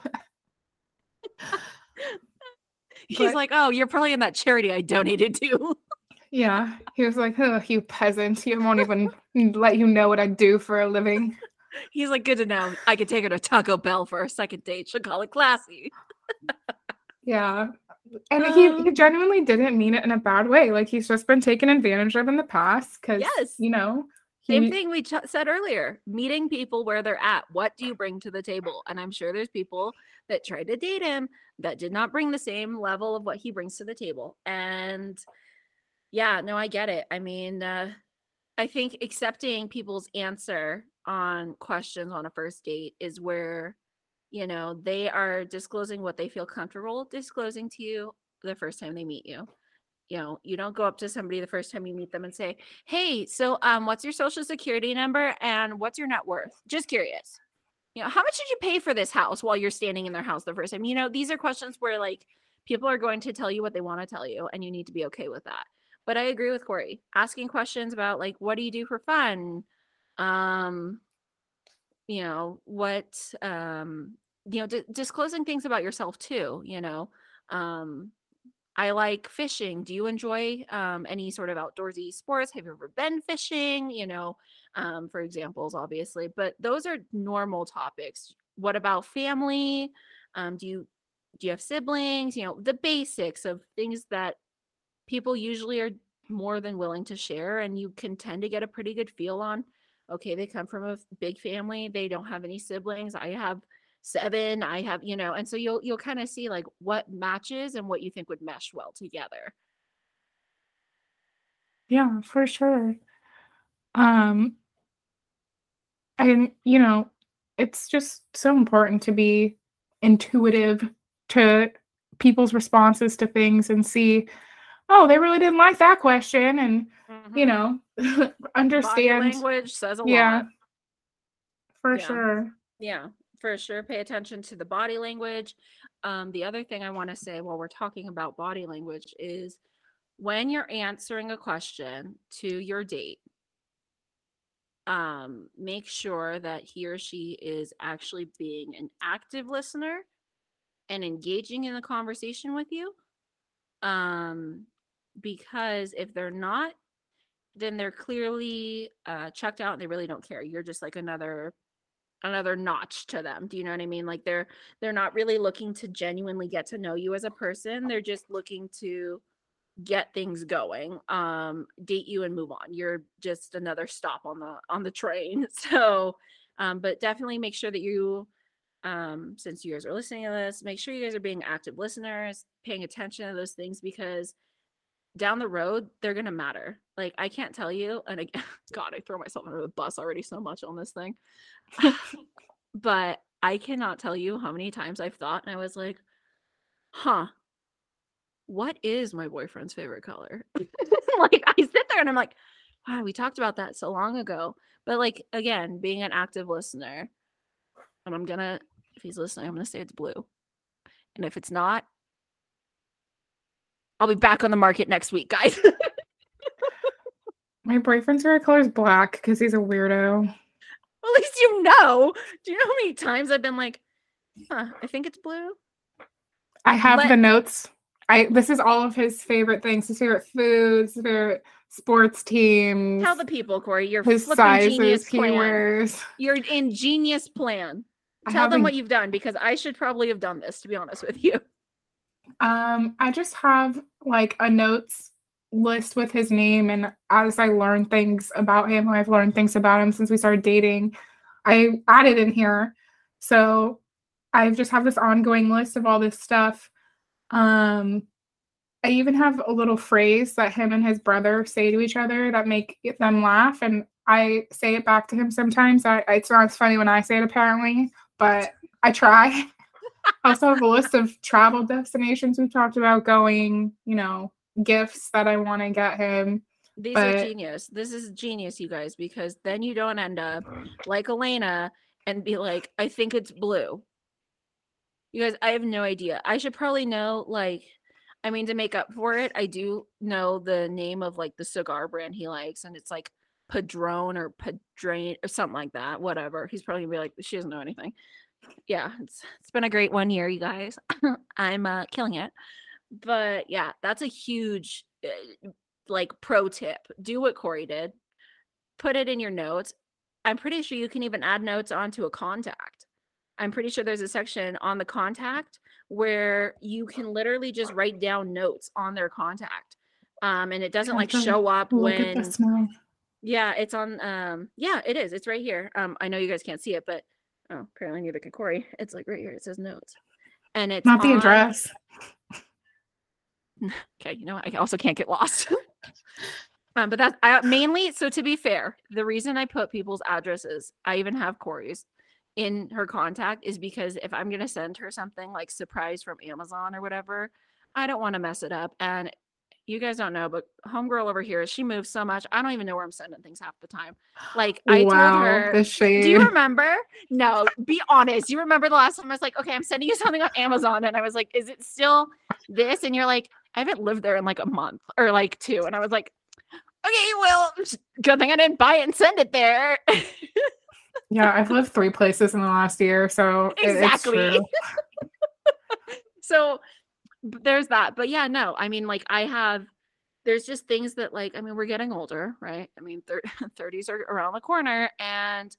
He's but, like, "Oh, you're probably in that charity I donated to." yeah, he was like, "Oh, you peasant! You won't even let you know what I do for a living." He's like, "Good to know. I could take her to Taco Bell for a second date. She'll call it classy." yeah, and um, he, he genuinely didn't mean it in a bad way. Like he's just been taken advantage of in the past because, yes, you know, same thing we ch- said earlier meeting people where they're at. What do you bring to the table? And I'm sure there's people that tried to date him that did not bring the same level of what he brings to the table. And yeah, no, I get it. I mean, uh, I think accepting people's answer on questions on a first date is where, you know, they are disclosing what they feel comfortable disclosing to you the first time they meet you. You know you don't go up to somebody the first time you meet them and say hey so um what's your social security number and what's your net worth? Just curious. You know how much did you pay for this house while you're standing in their house the first time? You know these are questions where like people are going to tell you what they want to tell you and you need to be okay with that. But i agree with corey asking questions about like what do you do for fun? Um you know what um you know d- disclosing things about yourself too you know? Um I like fishing. Do you enjoy um, any sort of outdoorsy sports? Have you ever been fishing? You know, um, for examples, obviously, but those are normal topics. What about family? Um, do you do you have siblings? You know, the basics of things that people usually are more than willing to share, and you can tend to get a pretty good feel on. Okay, they come from a big family. They don't have any siblings. I have seven i have you know and so you'll you'll kind of see like what matches and what you think would mesh well together Yeah, for sure. Um, and you know, it's just so important to be intuitive to people's responses to things and see, oh, they really didn't like that question, and you Mhm. know, body understand. language says a Yeah, lot for yeah sure. yeah for sure pay attention to the body language. Um the other thing i want to say while we're talking about body language is when you're answering a question to your date um make sure that he or she is actually being an active listener and engaging in the conversation with you. Um because if they're not then they're clearly uh checked out and they really don't care. You're just like another another notch to them do you know what i mean? Like they're they're not really looking to genuinely get to know you as a person they're just looking to get things going um date you and move on you're just another stop on the on the train so um but definitely make sure that you um since you guys are listening to this make sure you guys are being active listeners paying attention to those things because down the road they're gonna matter like i can't tell you and again god i throw myself under the bus already so much on this thing but i cannot tell you how many times i've thought and i was like huh what is my boyfriend's favorite color? like I sit there and I'm like, wow, we talked about that so long ago. But like again, being an active listener, and I'm gonna if he's listening, I'm gonna say it's blue. And if it's not, I'll be back on the market next week, guys. My boyfriend's favorite color is black because he's a weirdo. At least you know. Do you know how many times I've been like, huh, I think it's blue? I have Let- the notes. I this is all of his favorite things, his favorite foods, his favorite sports teams, Tell the people, Corey, your his flipping genius sizes he plan. wears. Your ingenious plan. Tell them what you've done because I should probably have done this, to be honest with you. Um, I just have like a notes list with his name, and as I learn things about him, I've learned things about him since we started dating. I added in here, so I just have this ongoing list of all this stuff. Um, I even have a little phrase that him and his brother say to each other that make them laugh, and I say it back to him sometimes. I, it's not as funny when I say it, apparently, but I try. I also have a list of travel destinations we've talked about going, you know, gifts that I want to get him. These are genius. This is genius, you guys, because then you don't end up like Elena and be like, I think it's blue. You guys, I have no idea. I should probably know, like, I mean, to make up for it, I do know the name of like the cigar brand he likes, and it's like Padrone or Padrain or something like that. Whatever. He's probably gonna be like, she doesn't know anything. Yeah, it's it's been a great one year, you guys. I'm uh killing it. But yeah, that's a huge uh, like pro tip. Do what Corey did. Put it in your notes. I'm pretty sure you can even add notes onto a contact. I'm pretty sure there's a section on the contact where you can literally just write down notes on their contact. Um, and it doesn't like show up when yeah, it's on um yeah, it is. It's right here. Um I know you guys can't see it, but oh, apparently neither can Corey. It's like right here. It says notes. And it's Not the on- address. Okay, you know. I also can't get lost. um, but that's I, mainly so to be fair, the reason I put people's addresses, I even have Corey's in her contact is because if I'm gonna send her something like surprise from Amazon or whatever, I don't want to mess it up. And you guys don't know, but homegirl over here, she moves so much. I don't even know where I'm sending things half the time. Like I wow, told her, the shade. do you remember? No, be honest. You remember the last time I was like, okay, I'm sending you something on Amazon, and I was like, is it still this? And you're like, I haven't lived there in like a month or like two, and I was like, okay, well, good thing I didn't buy it and send it there. yeah, I've lived three places in the last year, so exactly. so there's that. But yeah, no, I mean, like I have. There's just things that, like, I mean, we're getting older, right? I mean, thir- 30s are around the corner, and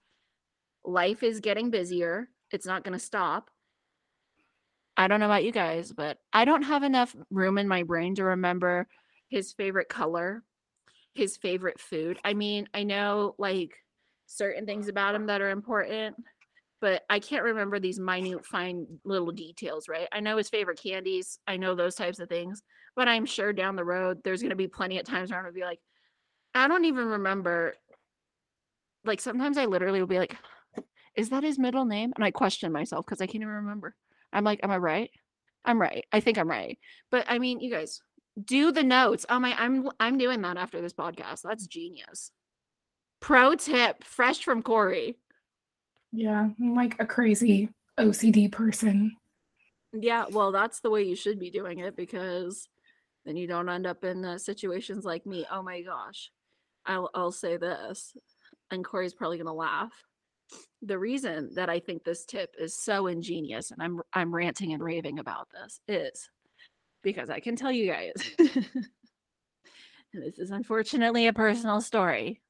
life is getting busier. It's not going to stop. I don't know about you guys, but I don't have enough room in my brain to remember his favorite color, his favorite food. I mean, I know like certain things about him that are important, but I can't remember these minute, fine little details, right? I know his favorite candies. I know those types of things, but I'm sure down the road there's going to be plenty of times where I'm going to be like, I don't even remember. Like sometimes I literally will be like, is that his middle name? And I question myself because I can't even remember. I'm like, am I right? I'm right. I think I'm right. But I mean, you guys do the notes. Oh my, I'm I'm doing that after this podcast. That's genius. Pro tip, fresh from Corey. Yeah, I'm like a crazy OCD person. Yeah, well, that's the way you should be doing it because then you don't end up in uh, situations like me. Oh my gosh. I'll I'll say this, and Corey's probably gonna laugh. The reason that I think this tip is so ingenious, and I'm I'm ranting and raving about this, is because I can tell you guys, this is unfortunately a personal story,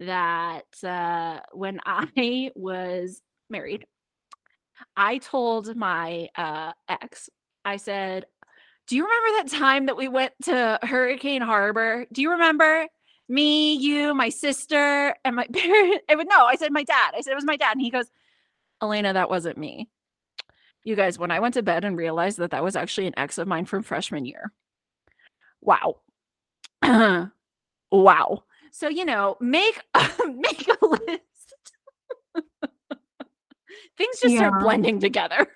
that uh, when I was married, I told my uh, ex, I said, Do you remember that time that we went to Hurricane Harbor? Do you remember me, you, my sister, and my parent? I would no, I said my dad. I said it was my dad. And he goes, Elena, that wasn't me. You guys, when I went to bed and realized that that was actually an ex of mine from freshman year. Wow. wow. So, you know, make a, make a list. Things just yeah. start blending together.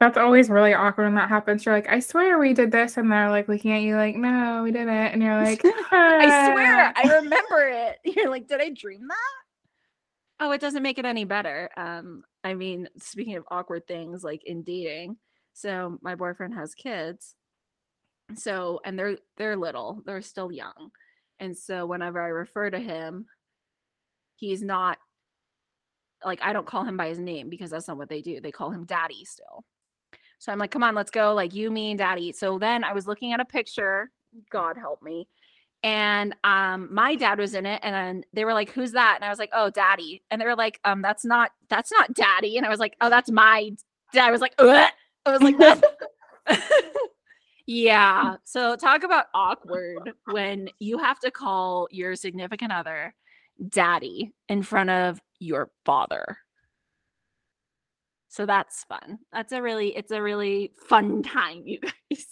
That's always really awkward when that happens. You're like, I swear we did this, and they're like looking at you like, no, we didn't. And you're like, I swear, I remember it. You're like, did I dream that? Oh, it doesn't make it any better. Um, I mean, speaking of awkward things like in dating, so my boyfriend has kids, so and they're they're little they're still young and so whenever i refer to him he's not like i don't call him by his name because that's not what they do they call him daddy still so i'm like come on let's go like you me and daddy so then i was looking at a picture god help me and um my dad was in it and then they were like who's that and i was like oh daddy and they were like um that's not that's not daddy and i was like oh that's my dad i was like Ugh. i was like Yeah. So talk about awkward when you have to call your significant other daddy in front of your father. So that's fun. That's a really it's a really fun time, you guys.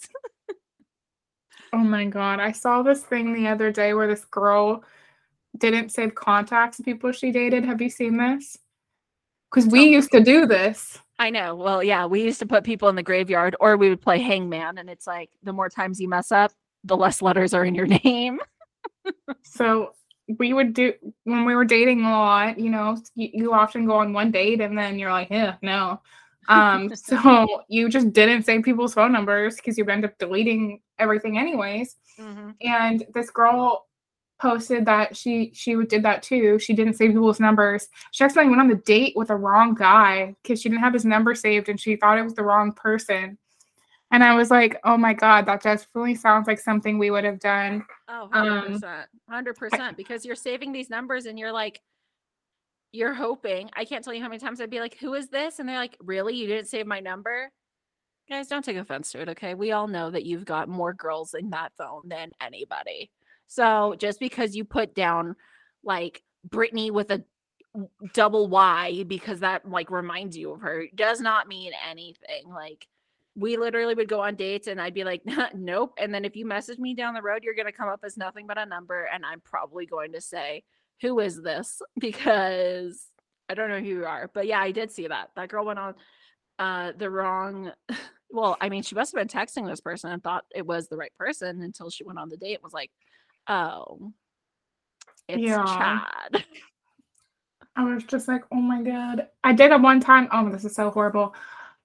oh my god. I saw this thing the other day where this girl didn't save contacts of people she dated. Have you seen this? Because we oh. used to do this. I know. Well, yeah, we used to put people in the graveyard or we would play hangman and it's like the more times you mess up, the less letters are in your name. so we would do when we were dating a lot, you know, you, you often go on one date and then you're like, yeah, no. Um, so you just didn't save people's phone numbers because you end up deleting everything anyways. Mm-hmm. And this girl posted that she she did that too. She didn't save people's numbers. She actually went on the date with the wrong guy because she didn't have his number saved and she thought it was the wrong person. And I was like, oh my god, that definitely sounds like something we would have done. Oh, 100%. Um, 100% because you're saving these numbers and you're like you're hoping. I can't tell you how many times I'd be like, "Who is this?" and they're like, "Really? You didn't save my number?" Guys, don't take offense to it, okay? We all know that you've got more girls in that phone than anybody. So just because you put down like Brittany with a double Y because that like reminds you of her does not mean anything. Like we literally would go on dates and I'd be like, nope. And then if you message me down the road, you're going to come up as nothing but a number. And I'm probably going to say, who is this? Because I don't know who you are. But yeah, I did see that. That girl went on uh, the wrong well, I mean, she must have been texting this person and thought it was the right person until she went on the date and was like, oh, it's Yeah. Chad. I was just like, oh my god. I did it one time. Oh, this is so horrible.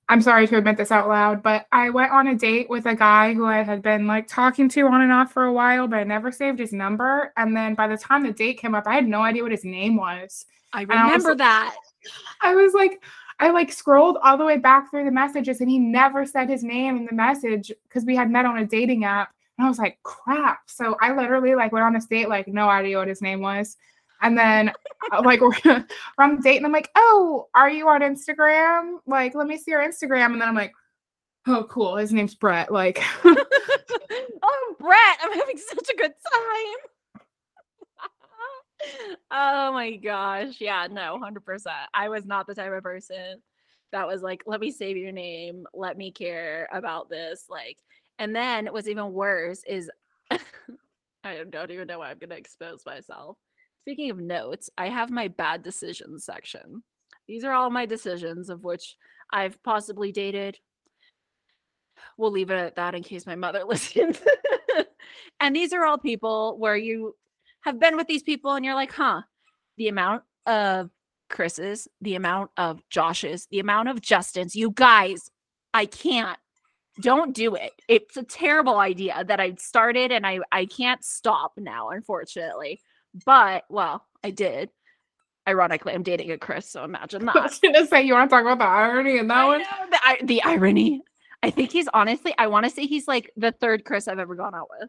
I'm sorry to admit this out loud, but I went on a date with a guy who I had been like talking to on and off for a while, but I never saved his number. And then by the time the date came up, I had no idea what his name was. I I was remember that. I was like, I like scrolled all the way back through the messages and he never said his name in the message because we had met on a dating app. And I was like, crap. So I literally like went on this date, like no idea what his name was. And then uh, like we're, on date and I'm like, oh, are you on Instagram? Like, let me see your Instagram. And then I'm like, oh, cool. His name's Brett. Like, oh, Brett, I'm having such a good time. oh my gosh. Yeah, no, 100%. I was not the type of person that was like, let me save your name, let me care about this. Like, and then what's even worse is I don't even know why I'm going to expose myself. Speaking of notes, I have my bad decisions section. These are all my decisions of which I've possibly dated. We'll leave it at that in case my mother listens. and these are all people where you have been with these people and you're like, huh, the amount of Chris's, the amount of Josh's, the amount of Justin's, you guys, I can't. Don't do it. It's a terrible idea that I started and I I can't stop now, unfortunately. But well, I did. Ironically, I'm dating a Chris, so imagine that. I was gonna say, you want to talk about the irony in that I one? know, the, I- the irony. I think he's honestly, I want to say he's like the third Chris I've ever gone out with,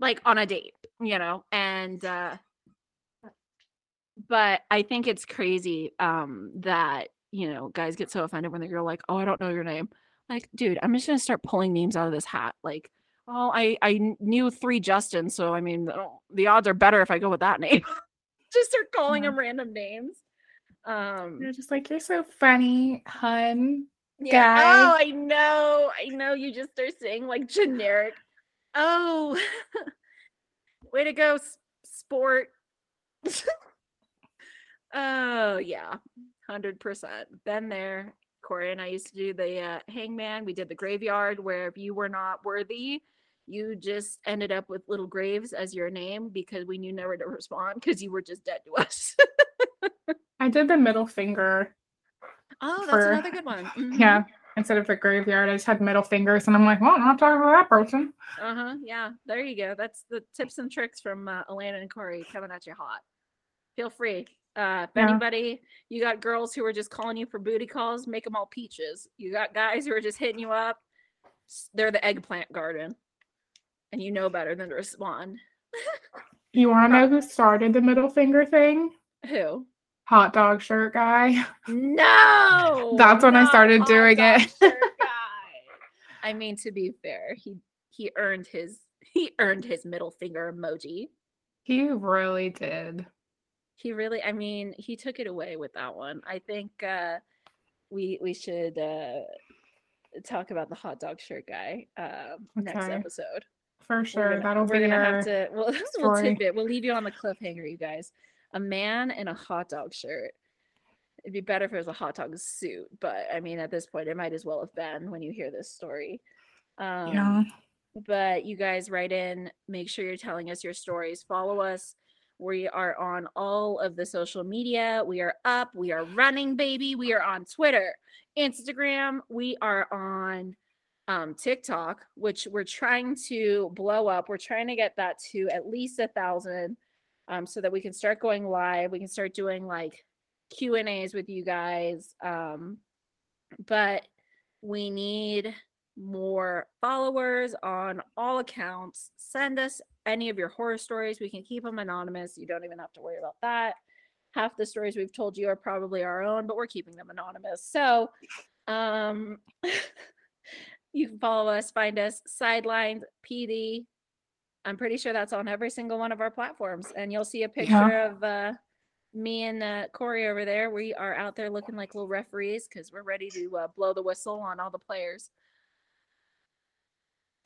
like on a date, you know, and, uh, but I think it's crazy um that you know guys get so offended when the girl like oh I don't know your name like dude I'm just gonna start pulling names out of this hat like oh I I knew three Justins so I mean oh, the odds are better if I go with that name just start calling Yeah. them random names um You're just like, you're so funny, hun. yeah. guy. Oh, I know. I know. You just start saying like generic. Oh, way to go, sport. oh yeah, hundred percent. Been there. Corey and I used to do the uh, hangman. We did the graveyard where if you were not worthy, you just ended up with little graves as your name because we knew never to respond because you were just dead to us. I did the middle finger. oh, that's For- another good one. Mhm. Yeah. Instead of the graveyard, I just had middle fingers, and I'm like, well, I'm not talking about that person. Uh-huh. Yeah. There you go. That's the tips and tricks from uh, Elena and Corey coming at you hot. Feel free. Uh, if Yeah. anybody, you got girls who are just calling you for booty calls, make them all peaches. You got guys who are just hitting you up. They're the eggplant garden. And you know better than to respond. You want to know who started the middle finger thing? Who? Hot dog shirt guy. No. That's when I started doing it. I mean, to be fair, he he earned his he earned his middle finger emoji. He really did. He really i mean he took it away with that one. I think uh we we should uh talk about the hot dog shirt guy uh next episode. For sure. gonna- That'll we're be gonna have to well this little tidbit we'll leave you on the cliffhanger you guys. A man in a hot dog shirt. It'd be better if it was a hot dog suit but i mean at this point it might as well have been when you hear this story. Um yeah. but you guys write in make sure you're telling us your stories. Follow us we are on all of the social media. We are up. We are running baby. We are on twitter instagram. We are on um, tiktok which we're trying to blow up. We're trying to get that to at least a thousand um, so that we can start going live. We can start doing like q and a's with you guys um, but we need more followers on all accounts. Send us any of your horror stories. We can keep them anonymous. You don't even have to worry about that. Half the stories we've told you are probably our own, but we're keeping them anonymous. So, um, you can follow us, find us, Sidelines PD. I'm pretty sure that's on every single one of our platforms, and you'll see a picture of uh, me and uh, Corey over there. We are out there looking like little referees because we're ready to uh, blow the whistle on all the players.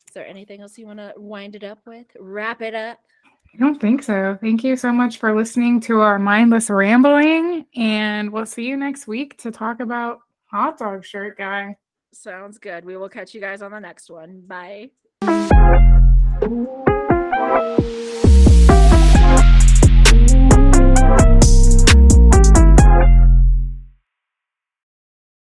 Is there anything else you want to wind it up with? Wrap it up. I don't think so. Thank you so much for listening to our mindless rambling. And we'll see you next week to talk about hot dog shirt guy. Sounds good. We will catch you guys on the next one. Bye.